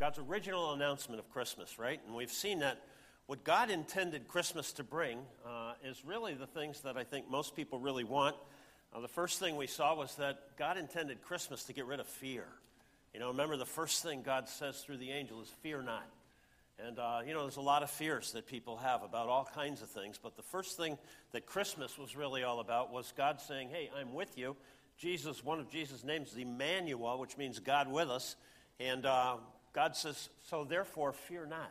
God's original announcement of Christmas, right? And we've seen that what God intended Christmas to bring uh, is really the things that I think most people really want. Uh, the first thing we saw was that God intended Christmas to get rid of fear. You know, remember the first thing God says through the angel is, Fear not. And, uh, you know, there's a lot of fears that people have about all kinds of things. But the first thing that Christmas was really all about was God saying, Hey, I'm with you. Jesus, one of Jesus' names is Emmanuel, which means God with us. And uh, God says, So therefore, fear not.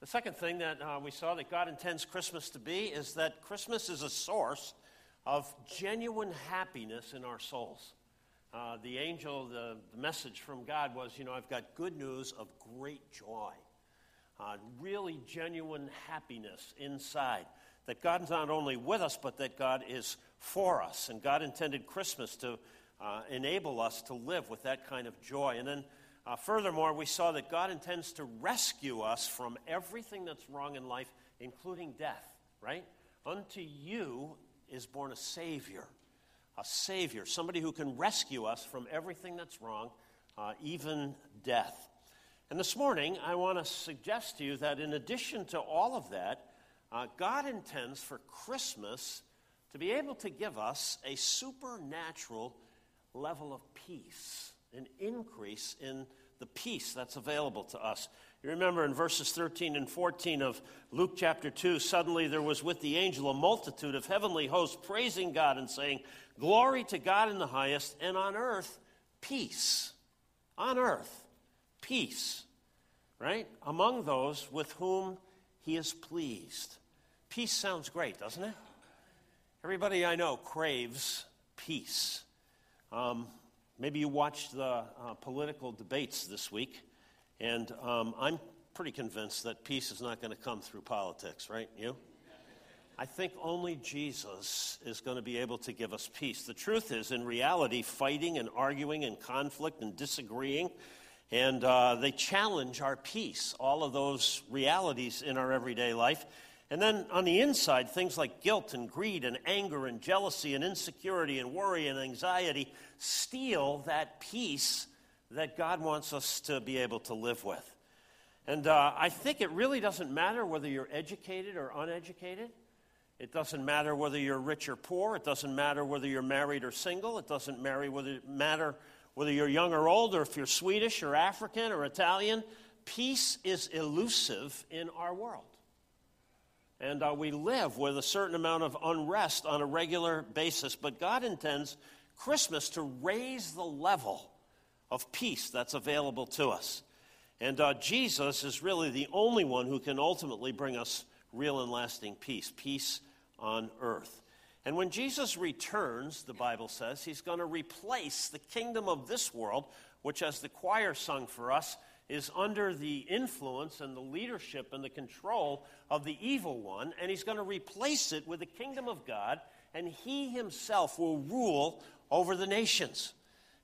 The second thing that uh, we saw that God intends Christmas to be is that Christmas is a source of genuine happiness in our souls. Uh, the angel, the, the, message from God was, you know, I've got good news of great joy, uh, really genuine happiness inside. That God's not only with us, but that God is for us. And God intended Christmas to uh, enable us to live with that kind of joy. And then, uh, furthermore, we saw that God intends to rescue us from everything that's wrong in life, including death, right? Unto you is born a Savior a Savior, somebody who can rescue us from everything that's wrong, uh, even death. And this morning, I want to suggest to you that in addition to all of that, uh, God intends for Christmas to be able to give us a supernatural level of peace, an increase in the peace that's available to us. You remember in verses 13 and 14 of Luke chapter 2, suddenly there was with the angel a multitude of heavenly hosts praising God and saying, Glory to God in the highest, and on earth, peace. On earth, peace. Right? Among those with whom he is pleased. Peace sounds great, doesn't it? Everybody I know craves peace. Um, maybe you watched the uh, political debates this week. And um, I'm pretty convinced that peace is not going to come through politics, right? You? I think only Jesus is going to be able to give us peace. The truth is, in reality, fighting and arguing and conflict and disagreeing, and uh, they challenge our peace, all of those realities in our everyday life. And then on the inside, things like guilt and greed and anger and jealousy and insecurity and worry and anxiety steal that peace that God wants us to be able to live with. And uh, I think it really doesn't matter whether you're educated or uneducated. It doesn't matter whether you're rich or poor. It doesn't matter whether you're married or single. It doesn't whether, matter whether you're young or old, or if you're Swedish or African or Italian. Peace is elusive in our world. And uh, we live with a certain amount of unrest on a regular basis. But God intends Christmas to raise the level of peace that's available to us. And uh, Jesus is really the only one who can ultimately bring us real and lasting peace, peace on earth. And when Jesus returns, the Bible says, he's going to replace the kingdom of this world, which, as the choir sung for us, is under the influence and the leadership and the control of the evil one, and he's going to replace it with the kingdom of God, and he himself will rule over the nations.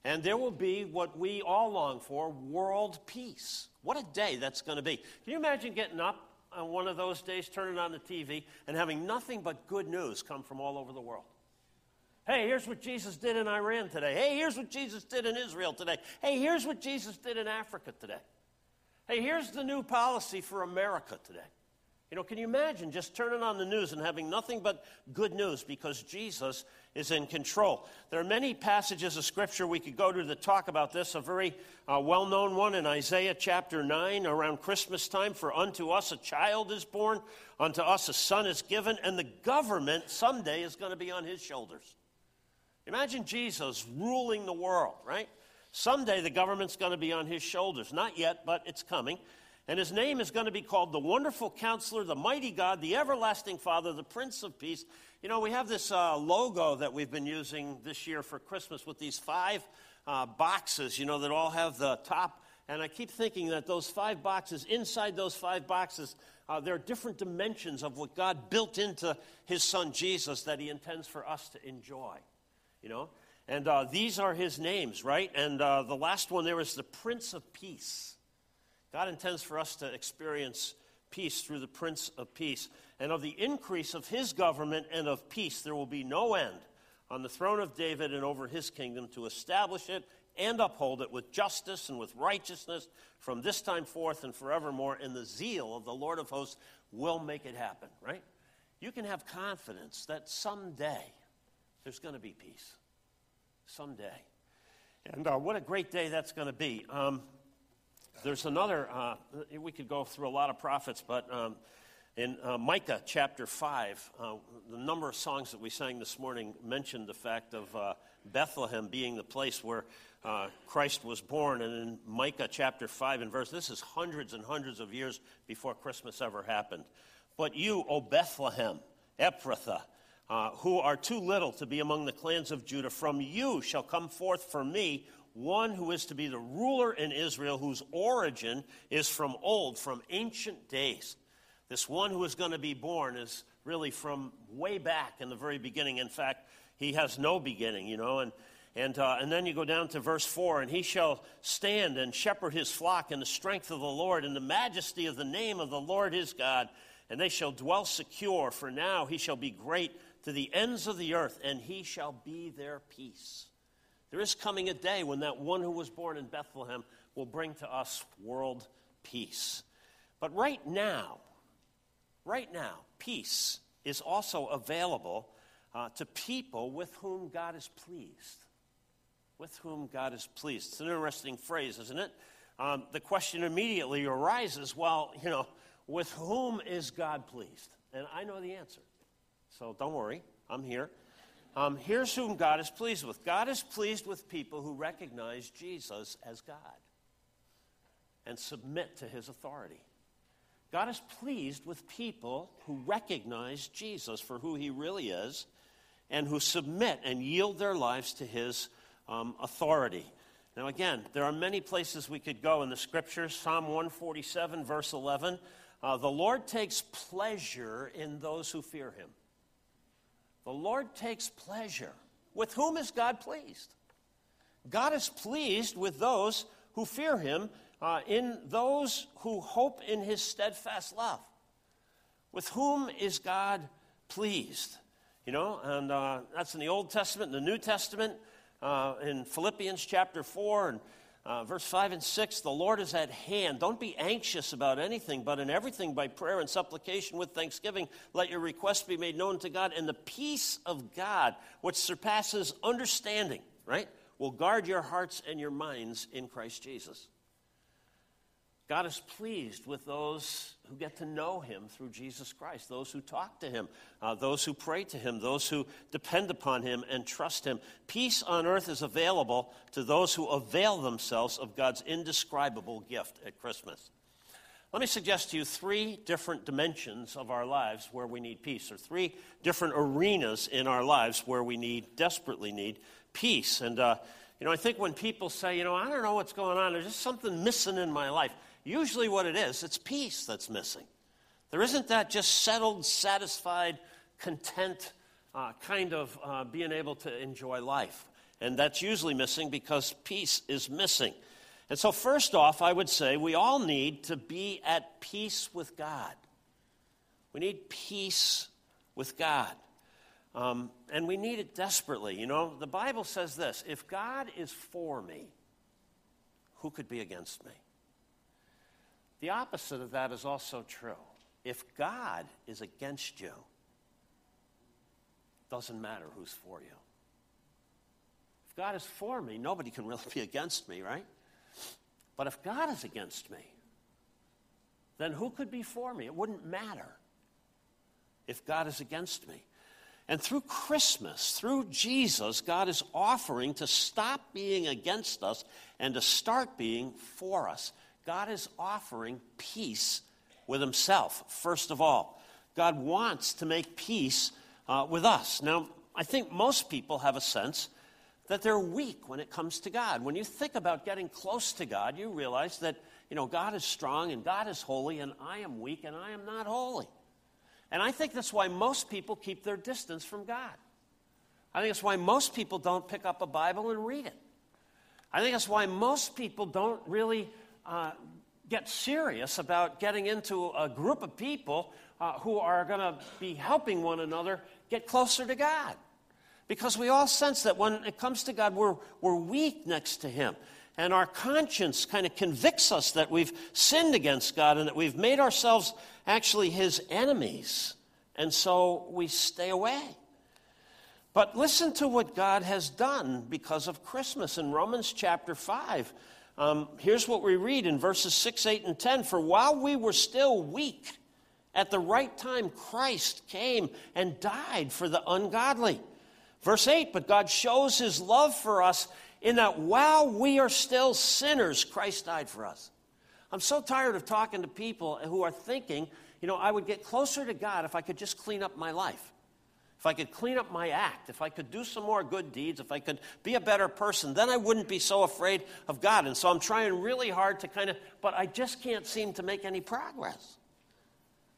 And there will be what we all long for world peace. What a day that's going to be. Can you imagine getting up on one of those days, turning on the TV, and having nothing but good news come from all over the world? Hey, here's what Jesus did in Iran today. Hey, here's what Jesus did in Israel today. Hey, here's what Jesus did in Africa today. Hey, here's the new policy for America today. You know, can you imagine just turning on the news and having nothing but good news because Jesus is in control? There are many passages of Scripture we could go to to talk about this. A very uh, well known one in Isaiah chapter 9 around Christmas time For unto us a child is born, unto us a son is given, and the government someday is going to be on his shoulders. Imagine Jesus ruling the world, right? Someday the government's going to be on his shoulders. Not yet, but it's coming. And his name is going to be called the Wonderful Counselor, the Mighty God, the Everlasting Father, the Prince of Peace. You know, we have this uh, logo that we've been using this year for Christmas with these five uh, boxes, you know, that all have the top. And I keep thinking that those five boxes, inside those five boxes, uh, there are different dimensions of what God built into his son Jesus that he intends for us to enjoy, you know. And uh, these are his names, right? And uh, the last one there is the Prince of Peace. God intends for us to experience peace through the Prince of Peace. And of the increase of his government and of peace, there will be no end on the throne of David and over his kingdom to establish it and uphold it with justice and with righteousness from this time forth and forevermore, and the zeal of the Lord of hosts will make it happen, right? You can have confidence that someday there's going to be peace. Someday. And uh, what a great day that's going to be. Um, there's another, uh, we could go through a lot of prophets, but um, in uh, Micah chapter 5, uh, the number of songs that we sang this morning mentioned the fact of uh, Bethlehem being the place where uh, Christ was born. And in Micah chapter 5 and verse, this is hundreds and hundreds of years before Christmas ever happened. But you, O Bethlehem, Ephrathah, uh, who are too little to be among the clans of Judah, from you shall come forth for me one who is to be the ruler in Israel, whose origin is from old, from ancient days. This one who is going to be born is really from way back in the very beginning. In fact, he has no beginning, you know. And, and, uh, and then you go down to verse 4 and he shall stand and shepherd his flock in the strength of the Lord, in the majesty of the name of the Lord his God. And they shall dwell secure, for now he shall be great to the ends of the earth, and he shall be their peace. There is coming a day when that one who was born in Bethlehem will bring to us world peace. But right now, right now, peace is also available uh, to people with whom God is pleased. With whom God is pleased. It's an interesting phrase, isn't it? Um, the question immediately arises well, you know, with whom is God pleased? And I know the answer. So don't worry, I'm here. Um, here's whom God is pleased with God is pleased with people who recognize Jesus as God and submit to his authority. God is pleased with people who recognize Jesus for who he really is and who submit and yield their lives to his um, authority. Now, again, there are many places we could go in the scriptures. Psalm 147, verse 11 uh, The Lord takes pleasure in those who fear him. The Lord takes pleasure. With whom is God pleased? God is pleased with those who fear him uh, in those who hope in his steadfast love. With whom is God pleased? You know, and uh, that's in the Old Testament, in the New Testament, uh, in Philippians chapter 4 and uh, verse 5 and 6 the Lord is at hand. Don't be anxious about anything, but in everything by prayer and supplication with thanksgiving, let your requests be made known to God, and the peace of God, which surpasses understanding, right, will guard your hearts and your minds in Christ Jesus. God is pleased with those who get to know him through Jesus Christ, those who talk to him, uh, those who pray to him, those who depend upon him and trust him. Peace on earth is available to those who avail themselves of God's indescribable gift at Christmas. Let me suggest to you three different dimensions of our lives where we need peace, or three different arenas in our lives where we need, desperately need peace. And, uh, you know, I think when people say, you know, I don't know what's going on, there's just something missing in my life usually what it is, it's peace that's missing. There isn't that just settled, satisfied, content uh, kind of uh, being able to enjoy life. And that's usually missing because peace is missing. And so, first off, I would say we all need to be at peace with God. We need peace with God. Um, and we need it desperately. You know, the Bible says this if God is for me, who could be against me? The opposite of that is also true. If God is against you, doesn't matter who's for you. If God is for me, nobody can really be against me, right? But if God is against me, then who could be for me? It wouldn't matter if God is against me. And through Christmas, through Jesus, God is offering to stop being against us and to start being for us. God is offering peace with Himself, first of all. God wants to make peace uh, with us. Now, I think most people have a sense that they're weak when it comes to God. When you think about getting close to God, you realize that, you know, God is strong and God is holy and I am weak and I am not holy. And I think that's why most people keep their distance from God. I think that's why most people don't pick up a Bible and read it. I think that's why most people don't really uh, get serious about getting into a group of people uh, who are going to be helping one another get closer to God. Because we all sense that when it comes to God, we're, we're weak next to Him. And our conscience kind of convicts us that we've sinned against God and that we've made ourselves actually His enemies. And so we stay away. But listen to what God has done because of Christmas in Romans chapter 5. Um, here's what we read in verses 6, 8, and 10 For while we were still weak, at the right time, Christ came and died for the ungodly. Verse 8 But God shows his love for us in that while we are still sinners, Christ died for us. I'm so tired of talking to people who are thinking, you know, I would get closer to God if I could just clean up my life. If I could clean up my act, if I could do some more good deeds, if I could be a better person, then I wouldn't be so afraid of God. And so I'm trying really hard to kind of, but I just can't seem to make any progress.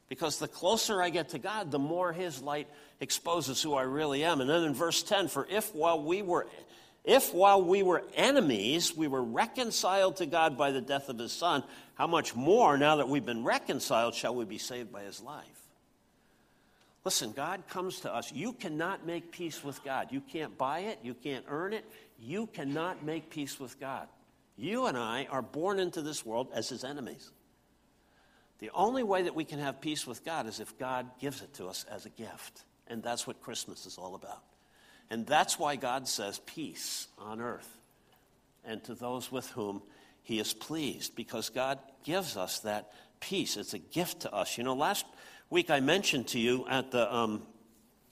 Because the closer I get to God, the more His light exposes who I really am. And then in verse 10, for if while we were if while we were enemies, we were reconciled to God by the death of his son, how much more, now that we've been reconciled, shall we be saved by his life? Listen, God comes to us. You cannot make peace with God. You can't buy it. You can't earn it. You cannot make peace with God. You and I are born into this world as his enemies. The only way that we can have peace with God is if God gives it to us as a gift. And that's what Christmas is all about. And that's why God says peace on earth and to those with whom he is pleased, because God gives us that peace. It's a gift to us. You know, last week I mentioned to you at the um,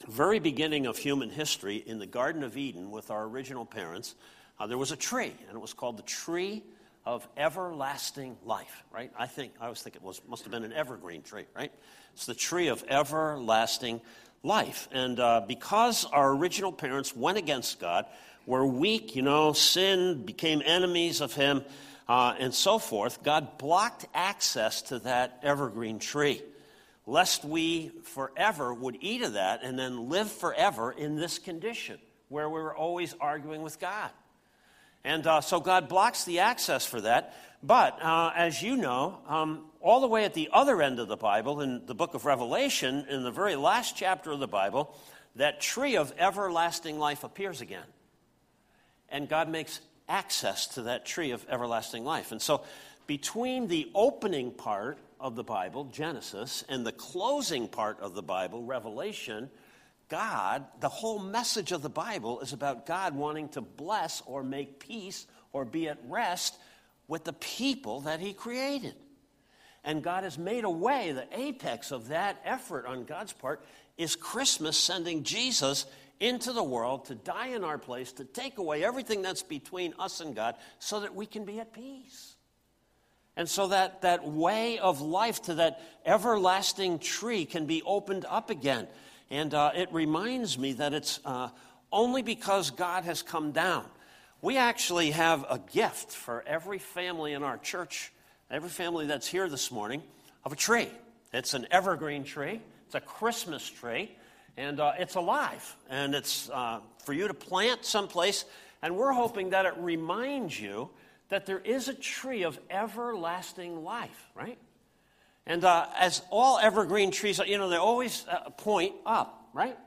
very beginning of human history in the Garden of Eden with our original parents, uh, there was a tree, and it was called the tree of everlasting life, right? I think, I always think it was, must have been an evergreen tree, right? It's the tree of everlasting life. And uh, because our original parents went against God, were weak, you know, sinned, became enemies of Him, uh, and so forth, God blocked access to that evergreen tree, lest we forever would eat of that and then live forever in this condition where we were always arguing with God. And uh, so God blocks the access for that. But uh, as you know, um, all the way at the other end of the Bible, in the book of Revelation, in the very last chapter of the Bible, that tree of everlasting life appears again. And God makes access to that tree of everlasting life. And so, between the opening part of the Bible, Genesis, and the closing part of the Bible, Revelation, God, the whole message of the Bible is about God wanting to bless or make peace or be at rest with the people that He created. And God has made a way, the apex of that effort on God's part is Christmas sending Jesus into the world to die in our place, to take away everything that's between us and God so that we can be at peace. And so that, that way of life to that everlasting tree can be opened up again. And uh, it reminds me that it's uh, only because God has come down we actually have a gift for every family in our church, every family that's here this morning, of a tree. It's an evergreen tree, it's a Christmas tree, and uh, it's alive. And it's uh, for you to plant someplace. And we're hoping that it reminds you that there is a tree of everlasting life, right? And uh, as all evergreen trees, you know, they always uh, point up, right?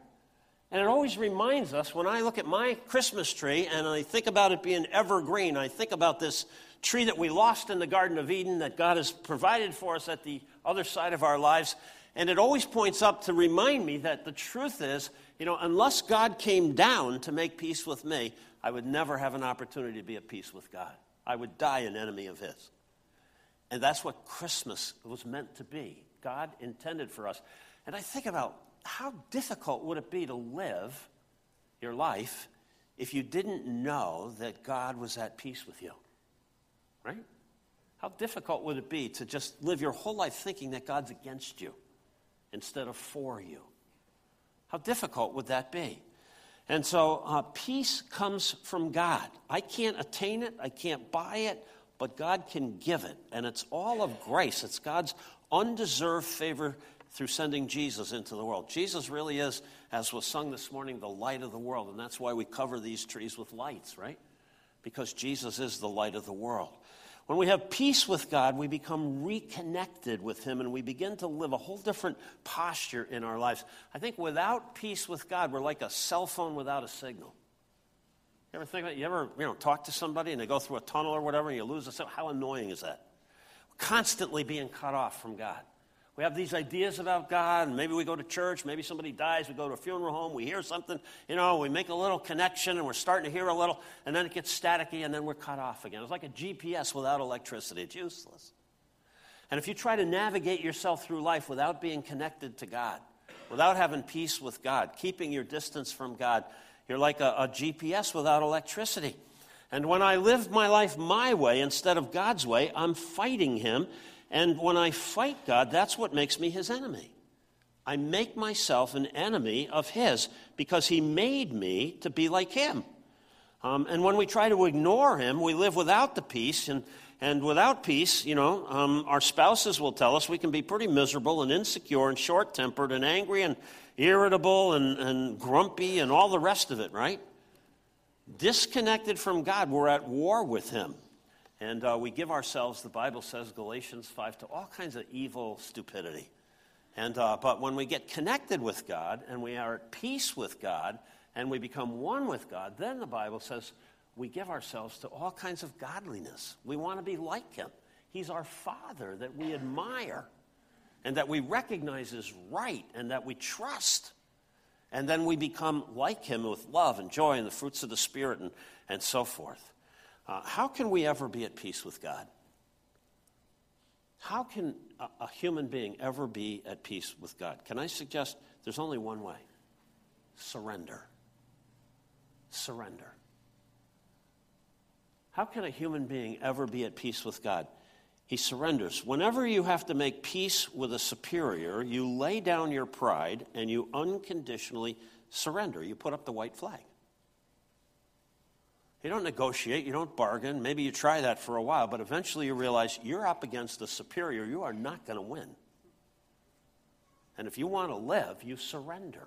And it always reminds us when I look at my Christmas tree and I think about it being evergreen, I think about this tree that we lost in the Garden of Eden that God has provided for us at the other side of our lives. And it always points up to remind me that the truth is, you know, unless God came down to make peace with me, I would never have an opportunity to be at peace with God. I would die an enemy of His. And that's what Christmas was meant to be. God intended for us. And I think about how difficult would it be to live your life if you didn't know that God was at peace with you? Right? How difficult would it be to just live your whole life thinking that God's against you instead of for you? How difficult would that be? And so, uh, peace comes from God. I can't attain it, I can't buy it, but God can give it. And it's all of grace, it's God's undeserved favor through sending Jesus into the world. Jesus really is, as was sung this morning, the light of the world. And that's why we cover these trees with lights, right? Because Jesus is the light of the world. When we have peace with God, we become reconnected with Him and we begin to live a whole different posture in our lives. I think without peace with God, we're like a cell phone without a signal. You ever think about it? You ever you know, talk to somebody and they go through a tunnel or whatever and you lose a signal? How annoying is that? Constantly being cut off from God. We have these ideas about God, and maybe we go to church, maybe somebody dies, we go to a funeral home, we hear something, you know, we make a little connection, and we're starting to hear a little, and then it gets staticky, and then we're cut off again. It's like a GPS without electricity, it's useless. And if you try to navigate yourself through life without being connected to God, without having peace with God, keeping your distance from God, you're like a, a GPS without electricity. And when I live my life my way instead of God's way, I'm fighting Him and when I fight God, that's what makes me his enemy. I make myself an enemy of his because he made me to be like him. Um, and when we try to ignore him, we live without the peace. And, and without peace, you know, um, our spouses will tell us we can be pretty miserable and insecure and short tempered and angry and irritable and, and grumpy and all the rest of it, right? Disconnected from God, we're at war with him. And uh, we give ourselves, the Bible says, Galatians 5, to all kinds of evil stupidity. And, uh, but when we get connected with God and we are at peace with God and we become one with God, then the Bible says we give ourselves to all kinds of godliness. We want to be like Him. He's our Father that we admire and that we recognize is right and that we trust. And then we become like Him with love and joy and the fruits of the Spirit and, and so forth. Uh, how can we ever be at peace with God? How can a, a human being ever be at peace with God? Can I suggest there's only one way surrender. Surrender. How can a human being ever be at peace with God? He surrenders. Whenever you have to make peace with a superior, you lay down your pride and you unconditionally surrender. You put up the white flag. You don't negotiate, you don't bargain. Maybe you try that for a while, but eventually you realize you're up against the superior. You are not going to win. And if you want to live, you surrender.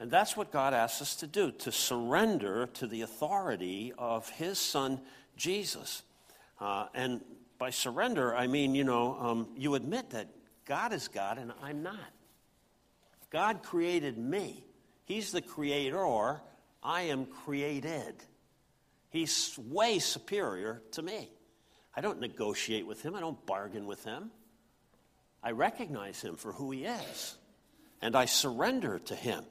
And that's what God asks us to do to surrender to the authority of His Son, Jesus. Uh, and by surrender, I mean, you know, um, you admit that God is God and I'm not. God created me, He's the creator I am created. He's way superior to me. I don't negotiate with him, I don't bargain with him. I recognize him for who he is, and I surrender to him.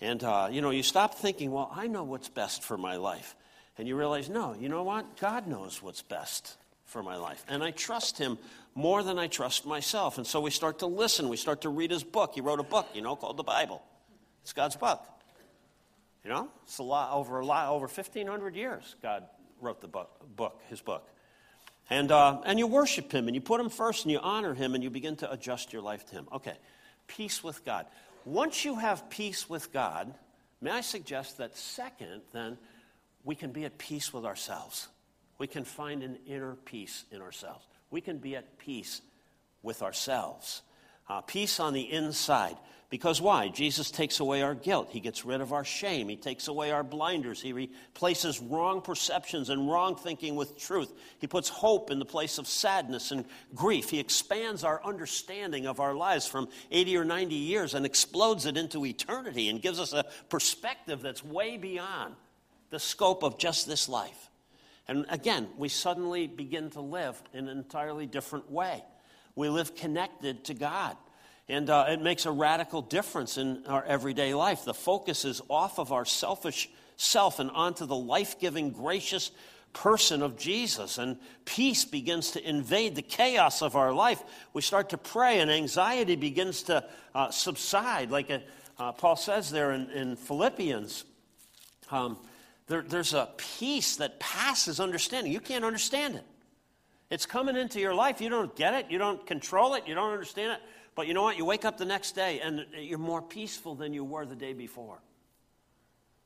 And, uh, you know, you stop thinking, well, I know what's best for my life. And you realize, no, you know what? God knows what's best for my life. And I trust him more than I trust myself. And so we start to listen. We start to read his book. He wrote a book, you know, called the Bible. It's God's book. You know, it's a lot over a lot over 1,500 years. God wrote the book, book his book, and uh, and you worship Him and you put Him first and you honor Him and you begin to adjust your life to Him. Okay, peace with God. Once you have peace with God, may I suggest that second, then we can be at peace with ourselves. We can find an inner peace in ourselves. We can be at peace with ourselves. Uh, peace on the inside. Because why? Jesus takes away our guilt. He gets rid of our shame. He takes away our blinders. He replaces wrong perceptions and wrong thinking with truth. He puts hope in the place of sadness and grief. He expands our understanding of our lives from 80 or 90 years and explodes it into eternity and gives us a perspective that's way beyond the scope of just this life. And again, we suddenly begin to live in an entirely different way. We live connected to God. And uh, it makes a radical difference in our everyday life. The focus is off of our selfish self and onto the life giving, gracious person of Jesus. And peace begins to invade the chaos of our life. We start to pray, and anxiety begins to uh, subside. Like uh, uh, Paul says there in, in Philippians, um, there, there's a peace that passes understanding. You can't understand it. It's coming into your life. You don't get it. You don't control it. You don't understand it. But you know what? You wake up the next day and you're more peaceful than you were the day before.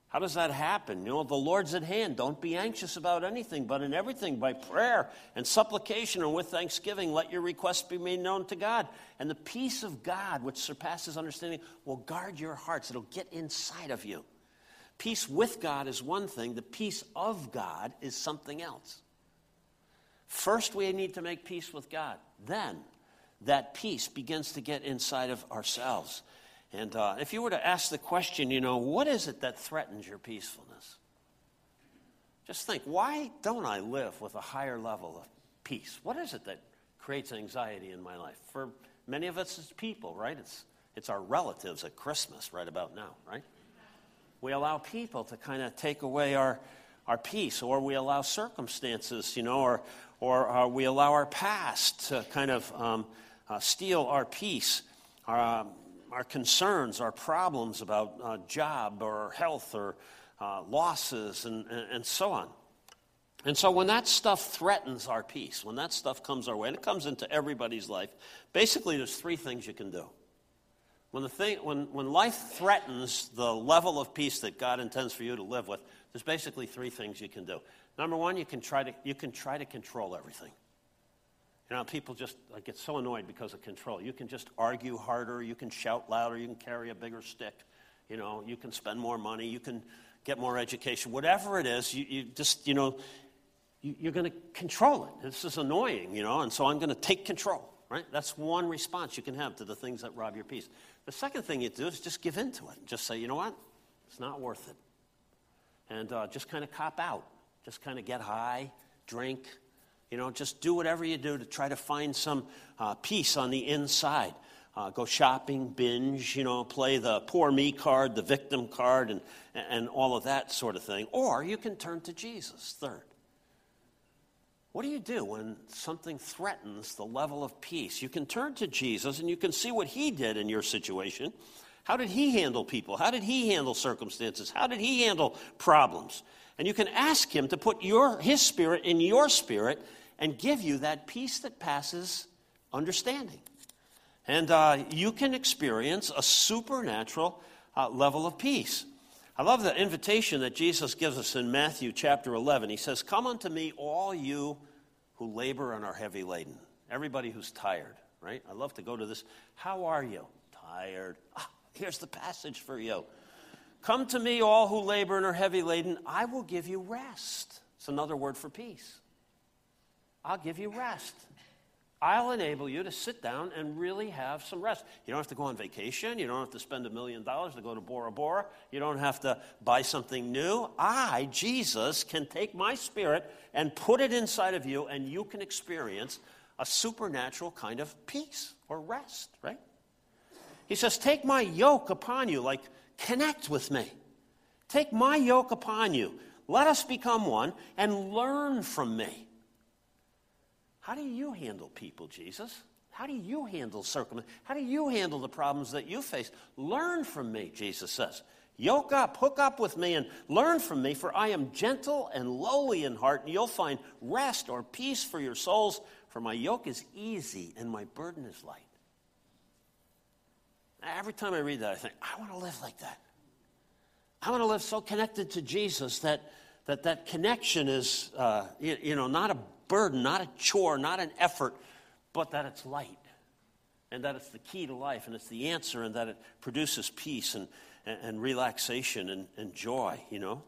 How does that happen? You know, the Lord's at hand. Don't be anxious about anything, but in everything, by prayer and supplication and with thanksgiving, let your requests be made known to God. And the peace of God, which surpasses understanding, will guard your hearts. It'll get inside of you. Peace with God is one thing, the peace of God is something else. First, we need to make peace with God. Then, that peace begins to get inside of ourselves. And uh, if you were to ask the question, you know, what is it that threatens your peacefulness? Just think, why don't I live with a higher level of peace? What is it that creates anxiety in my life? For many of us, it's people, right? It's, it's our relatives at Christmas right about now, right? We allow people to kind of take away our, our peace, or we allow circumstances, you know, or, or uh, we allow our past to kind of um, uh, steal our peace, our, um, our concerns, our problems about uh, job or health or uh, losses, and, and, and so on. And so when that stuff threatens our peace, when that stuff comes our way, and it comes into everybody's life, basically there's three things you can do. When, the thing, when, when life threatens the level of peace that God intends for you to live with, there's basically three things you can do. Number one, you can try to, you can try to control everything. You know, people just like, get so annoyed because of control. You can just argue harder, you can shout louder, you can carry a bigger stick, you know, you can spend more money, you can get more education, whatever it is, you, you just, you know, you, are going to control it. This is annoying, you know, and so I'm going to take control, right? That's one response you can have to the things that rob your peace. The second thing you do is just give in to it. Just say, you know what? It's not worth it. And uh, just kind of cop out. Just kind of get high, drink, you know, just do whatever you do to try to find some uh, peace on the inside. Uh, go shopping, binge, you know, play the poor me card, the victim card, and, and all of that sort of thing. Or you can turn to Jesus, third. What do you do when something threatens the level of peace? You can turn to Jesus and you can see what he did in your situation. How did he handle people? How did he handle circumstances? How did he handle problems? And you can ask him to put your, his spirit in your spirit and give you that peace that passes understanding. And uh, you can experience a supernatural uh, level of peace. I love the invitation that Jesus gives us in Matthew chapter 11. He says, Come unto me, all you who labor and are heavy laden. Everybody who's tired, right? I love to go to this. How are you? Tired. Ah, here's the passage for you. Come to me, all who labor and are heavy laden. I will give you rest. It's another word for peace. I'll give you rest. I'll enable you to sit down and really have some rest. You don't have to go on vacation. You don't have to spend a million dollars to go to Bora Bora. You don't have to buy something new. I, Jesus, can take my spirit and put it inside of you, and you can experience a supernatural kind of peace or rest, right? He says, Take my yoke upon you, like connect with me. Take my yoke upon you. Let us become one and learn from me. How do you handle people, Jesus? How do you handle circumstances? How do you handle the problems that you face? Learn from me, Jesus says. Yoke up, hook up with me, and learn from me, for I am gentle and lowly in heart, and you'll find rest or peace for your souls. For my yoke is easy and my burden is light. Every time I read that, I think, I want to live like that. I want to live so connected to Jesus that that, that connection is, uh, you, you know, not a burden, not a chore, not an effort, but that it's light and that it's the key to life and it's the answer and that it produces peace and, and, and relaxation and, and joy, you know?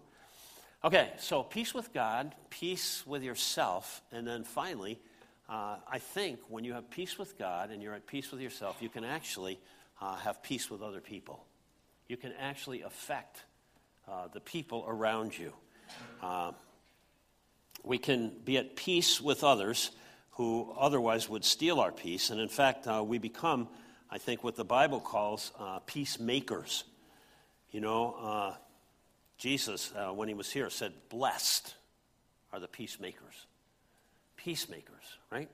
Okay, so peace with God, peace with yourself, and then finally, uh, I think when you have peace with God and you're at peace with yourself, you can actually uh, have peace with other people. You can actually affect uh, the people around you. Uh, we can be at peace with others who otherwise would steal our peace. And in fact, uh, we become, I think, what the Bible calls uh, peacemakers. You know, uh, Jesus, when he was here, said, Blessed are the peacemakers. Peacemakers, right?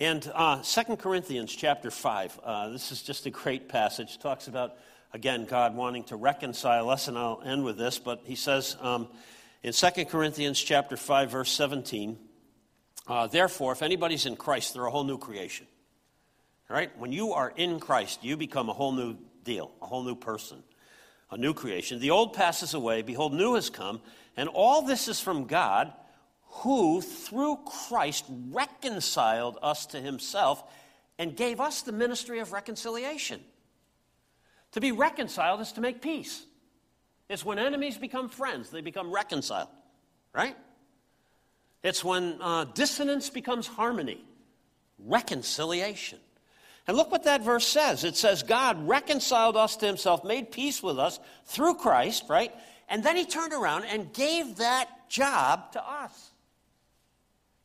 And uh, 2 Corinthians chapter 5, uh, this is just a great passage. It talks about, again, God wanting to reconcile us, and I'll end with this, but he says, um, in 2 Corinthians chapter 5, verse 17, uh, therefore, if anybody's in Christ, they're a whole new creation. All right? When you are in Christ, you become a whole new deal, a whole new person, a new creation. The old passes away, behold, new has come, and all this is from God, who through Christ reconciled us to himself and gave us the ministry of reconciliation. To be reconciled is to make peace. It's when enemies become friends, they become reconciled, right? It's when uh, dissonance becomes harmony, reconciliation. And look what that verse says. It says, God reconciled us to himself, made peace with us through Christ, right? And then he turned around and gave that job to us.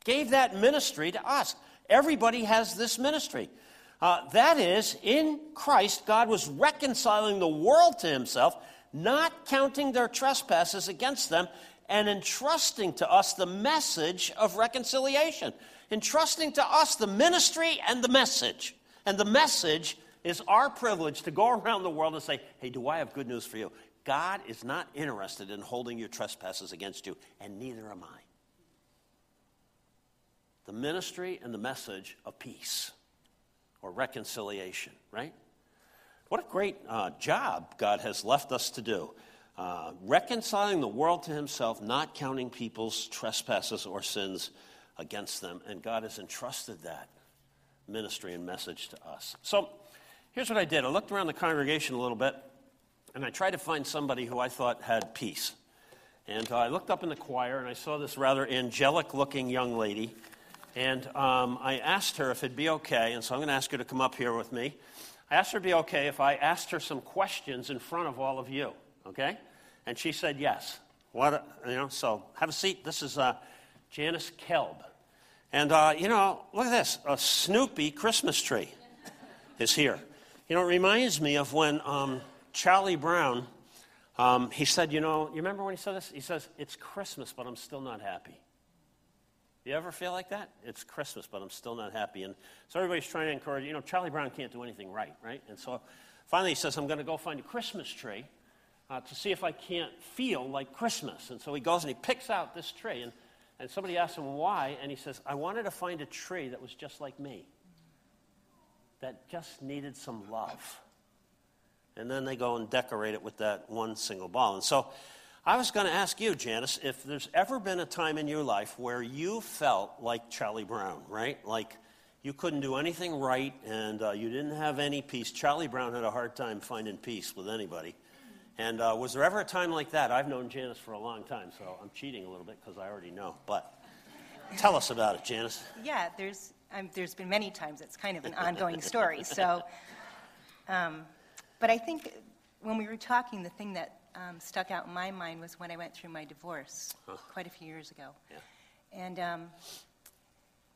Gave that ministry to us. Everybody has this ministry. Uh, that is, in Christ, God was reconciling the world to himself, not counting their trespasses against them, and entrusting to us the message of reconciliation. Entrusting to us the ministry and the message. And the message is our privilege to go around the world and say, hey, do I have good news for you? God is not interested in holding your trespasses against you, and neither am I. The ministry and the message of peace or reconciliation, right? What a great uh, job God has left us to do. Uh, reconciling the world to himself, not counting people's trespasses or sins against them. And God has entrusted that ministry and message to us. So here's what I did I looked around the congregation a little bit, and I tried to find somebody who I thought had peace. And uh, I looked up in the choir, and I saw this rather angelic looking young lady. And um, I asked her if it'd be okay, and so I'm going to ask her to come up here with me. I asked her to be okay if I asked her some questions in front of all of you, okay? And she said yes. What, you know, so have a seat. This is uh, Janice Kelb. And, uh, you know, look at this a Snoopy Christmas tree is here. You know, it reminds me of when um, Charlie Brown, um, he said, you know, you remember when he said this? He says, It's Christmas, but I'm still not happy. You ever feel like that? It's Christmas, but I'm still not happy. And so everybody's trying to encourage, you know, Charlie Brown can't do anything right, right? And so finally he says, I'm going to go find a Christmas tree uh, to see if I can't feel like Christmas. And so he goes and he picks out this tree. And and somebody asks him why, and he says, I wanted to find a tree that was just like me, that just needed some love. And then they go and decorate it with that one single ball. And so I was going to ask you, Janice, if there's ever been a time in your life where you felt like Charlie Brown, right? Like you couldn't do anything right and uh, you didn't have any peace. Charlie Brown had a hard time finding peace with anybody. And uh, was there ever a time like that? I've known Janice for a long time, so I'm cheating a little bit because I already know. But tell us about it, Janice. Yeah, there's, um, there's been many times. It's kind of an ongoing story. So, um, but I think when we were talking, the thing that um, stuck out in my mind was when I went through my divorce huh. quite a few years ago. Yeah. And, um,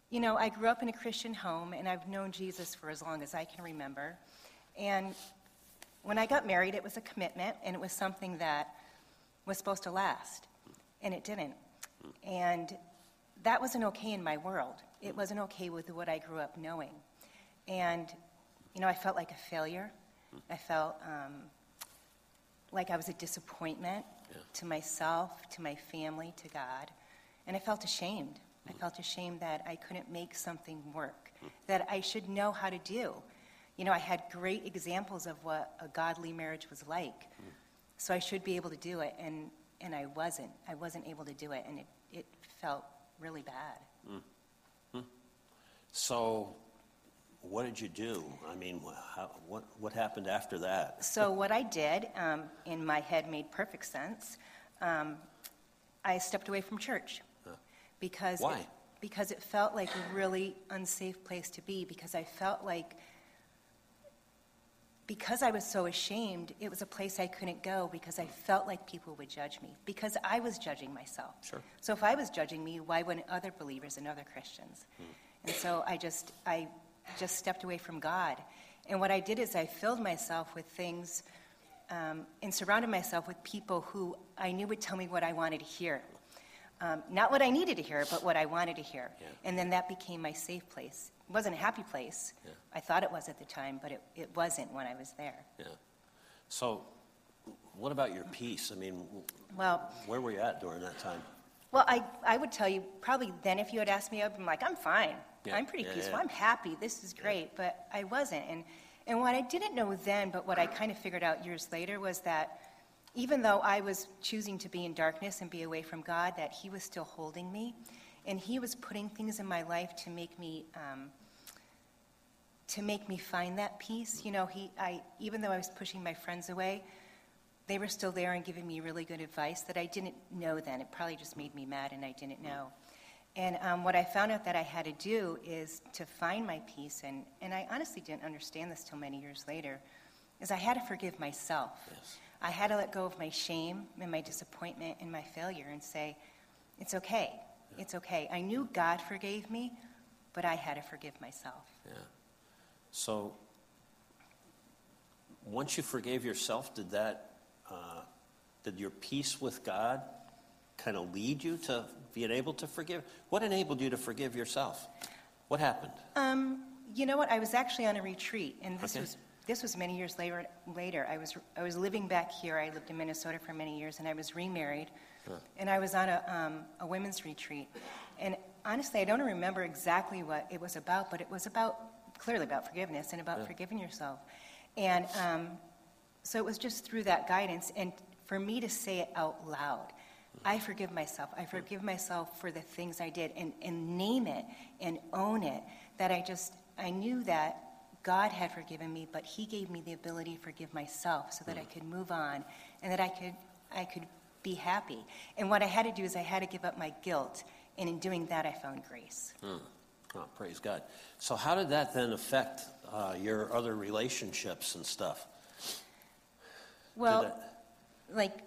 you know, I grew up in a Christian home, and I've known Jesus for as long as I can remember. And when I got married, it was a commitment, and it was something that was supposed to last, and it didn't. And that wasn't okay in my world. It wasn't okay with what I grew up knowing. And, you know, I felt like a failure. I felt um, like I was a disappointment yeah. to myself, to my family, to God. And I felt ashamed. I felt ashamed that I couldn't make something work, that I should know how to do you know, I had great examples of what a godly marriage was like. Mm. So I should be able to do it, and, and I wasn't. I wasn't able to do it, and it, it felt really bad. Mm. Mm. So, what did you do? I mean, how, what, what happened after that? So, what I did, um, in my head, made perfect sense. Um, I stepped away from church. Huh. Because Why? It, because it felt like a really unsafe place to be, because I felt like because I was so ashamed, it was a place I couldn't go because I felt like people would judge me because I was judging myself. Sure. So if I was judging me, why wouldn't other believers and other Christians? Mm. And so I just I just stepped away from God. And what I did is I filled myself with things um, and surrounded myself with people who I knew would tell me what I wanted to hear. Um, not what I needed to hear, but what I wanted to hear. Yeah. And then that became my safe place. It wasn't a happy place. Yeah. I thought it was at the time, but it, it wasn't when I was there. Yeah. So, what about your peace? I mean, well, where were you at during that time? Well, I, I would tell you probably then if you had asked me, I'd be like, I'm fine. Yeah. I'm pretty yeah, peaceful. I'm happy. This is great. But I wasn't. And, and what I didn't know then, but what I kind of figured out years later, was that even though I was choosing to be in darkness and be away from God, that He was still holding me. And He was putting things in my life to make me. Um, to make me find that peace. You know, he, I, even though I was pushing my friends away, they were still there and giving me really good advice that I didn't know then. It probably just made me mad and I didn't know. And um, what I found out that I had to do is to find my peace, and, and I honestly didn't understand this till many years later, is I had to forgive myself. Yes. I had to let go of my shame and my disappointment and my failure and say, it's okay. It's okay. I knew God forgave me, but I had to forgive myself. Yeah. So, once you forgave yourself, did that, uh, did your peace with God kind of lead you to being able to forgive? What enabled you to forgive yourself? What happened? Um, you know what? I was actually on a retreat, and this Okay. was this was many years later. Later, I was I was living back here. I lived in Minnesota for many years, and I was remarried, and I was on a um, a women's retreat. And honestly, I don't remember exactly what it was about, but it was about clearly about forgiveness and about forgiving yourself. And um, so it was just through that guidance, and for me to say it out loud. I forgive myself. I forgive myself for the things I did and, and name it and own it. That I just, I knew that God had forgiven me, but He gave me the ability to forgive myself so that I could move on and that I could, I could be happy. And what I had to do is I had to give up my guilt. And in doing that, I found grace. Oh, praise God. So, how did that then affect uh, your other relationships and stuff? Well, that- like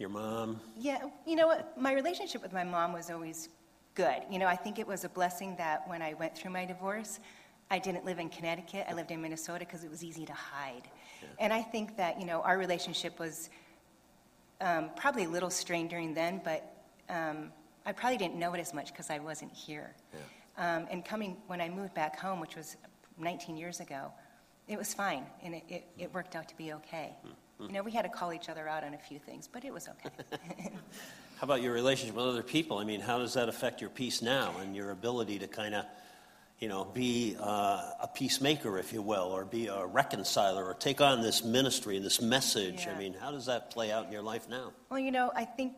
your mom? Yeah, you know what? My relationship with my mom was always good. You know, I think it was a blessing that when I went through my divorce, I didn't live in Connecticut. I lived in Minnesota because it was easy to hide. And I think that, you know, our relationship was um, probably a little strained during then, but um, I probably didn't know it as much because I wasn't here. Um, and coming, when I moved back home, which was 19 years ago, it was fine, and it, it, it worked out to be okay. You know, we had to call each other out on a few things, but it was okay. How about your relationship with other people? I mean, how does that affect your peace now and your ability to kind of, you know, be uh, a peacemaker, if you will, or be a reconciler, or take on this ministry, and this message? I mean, how does that play out in your life now? Well, you know, I think,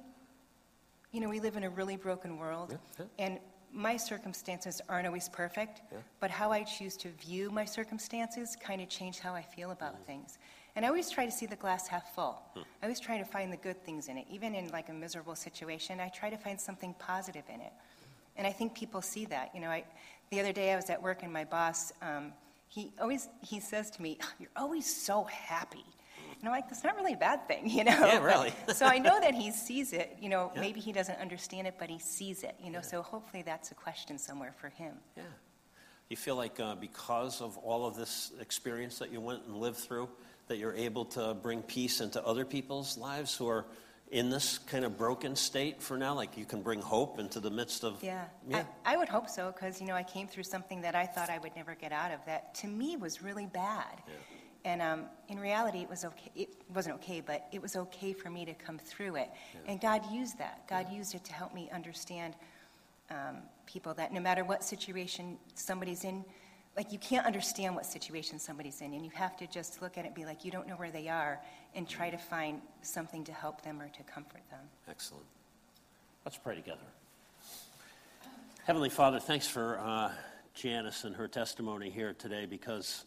you know, we live in a really broken world, Yeah, and my circumstances aren't always perfect, Yeah. but how I choose to view my circumstances kind of changed how I feel about Mm-hmm. things. And I always try to see the glass half full. Hmm. I always try to find the good things in it. Even in like a miserable situation, I try to find something positive in it. And I think people see that. You know, I, the other day I was at work and my boss, um, he always he says to me, "You're always so happy." And I'm like, that's not really a bad thing, you know? Yeah, really. so I know that he sees it. You know, Yeah. maybe he doesn't understand it, but he sees it. You know, so hopefully that's a question somewhere for him. Yeah. You feel like uh, because of all of this experience that you went and lived through, that you're able to bring peace into other people's lives who are in this kind of broken state for now? Like you can bring hope into the midst of. Yeah, Yeah. I, I would hope so because you know I came through something that I thought I would never get out of. That to me was really bad, and um, in reality it was okay. It wasn't okay, but it was okay for me to come through it. And God used that. God used it to help me understand um, people that no matter what situation somebody's in, like you can't understand what situation somebody's in, and you have to just look at it be like you don't know where they are, and try to find something to help them or to comfort them. Excellent. Let's pray together. Heavenly Father, thanks for uh, Janice and her testimony here today because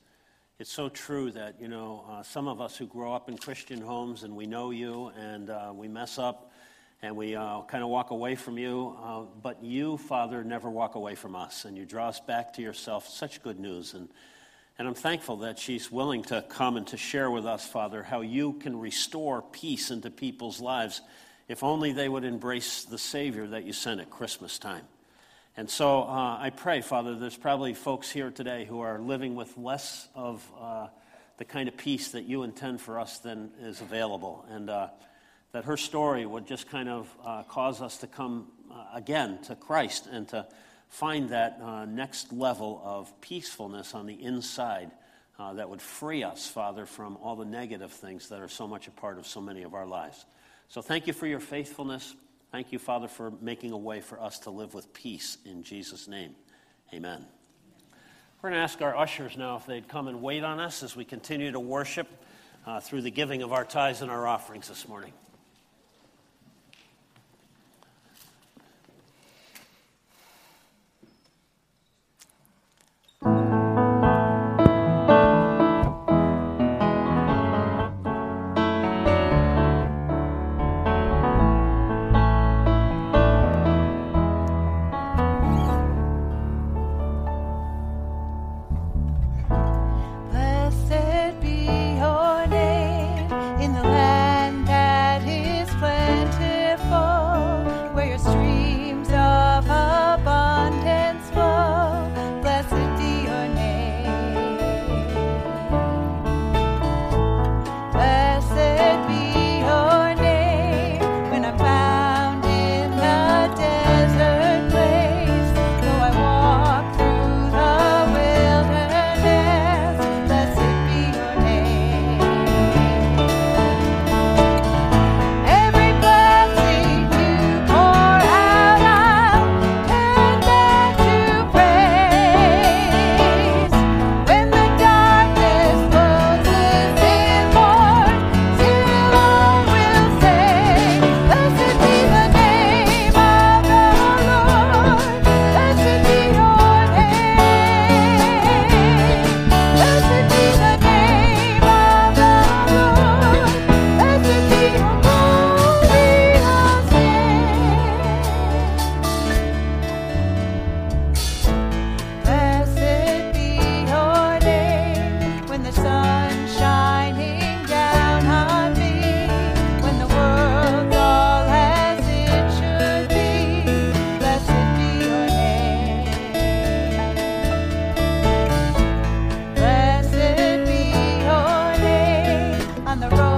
it's so true that, you know, uh, some of us who grow up in Christian homes and we know you and uh, we mess up and we uh, kind of walk away from you, uh, but you, Father, never walk away from us and you draw us back to yourself. Such good news. And, and I'm thankful that she's willing to come and to share with us, Father, how you can restore peace into people's lives if only they would embrace the Savior that you sent at Christmas time. And so uh, I pray, Father, there's probably folks here today who are living with less of uh, the kind of peace that you intend for us than is available. And uh, that her story would just kind of uh, cause us to come uh, again to Christ and to find that uh, next level of peacefulness on the inside uh, that would free us, Father, from all the negative things that are so much a part of so many of our lives. So thank you for your faithfulness. Thank you, Father, for making a way for us to live with peace in Jesus' name. Amen. We're going to ask our ushers now if they'd come and wait on us as we continue to worship uh, through the giving of our tithes and our offerings this morning.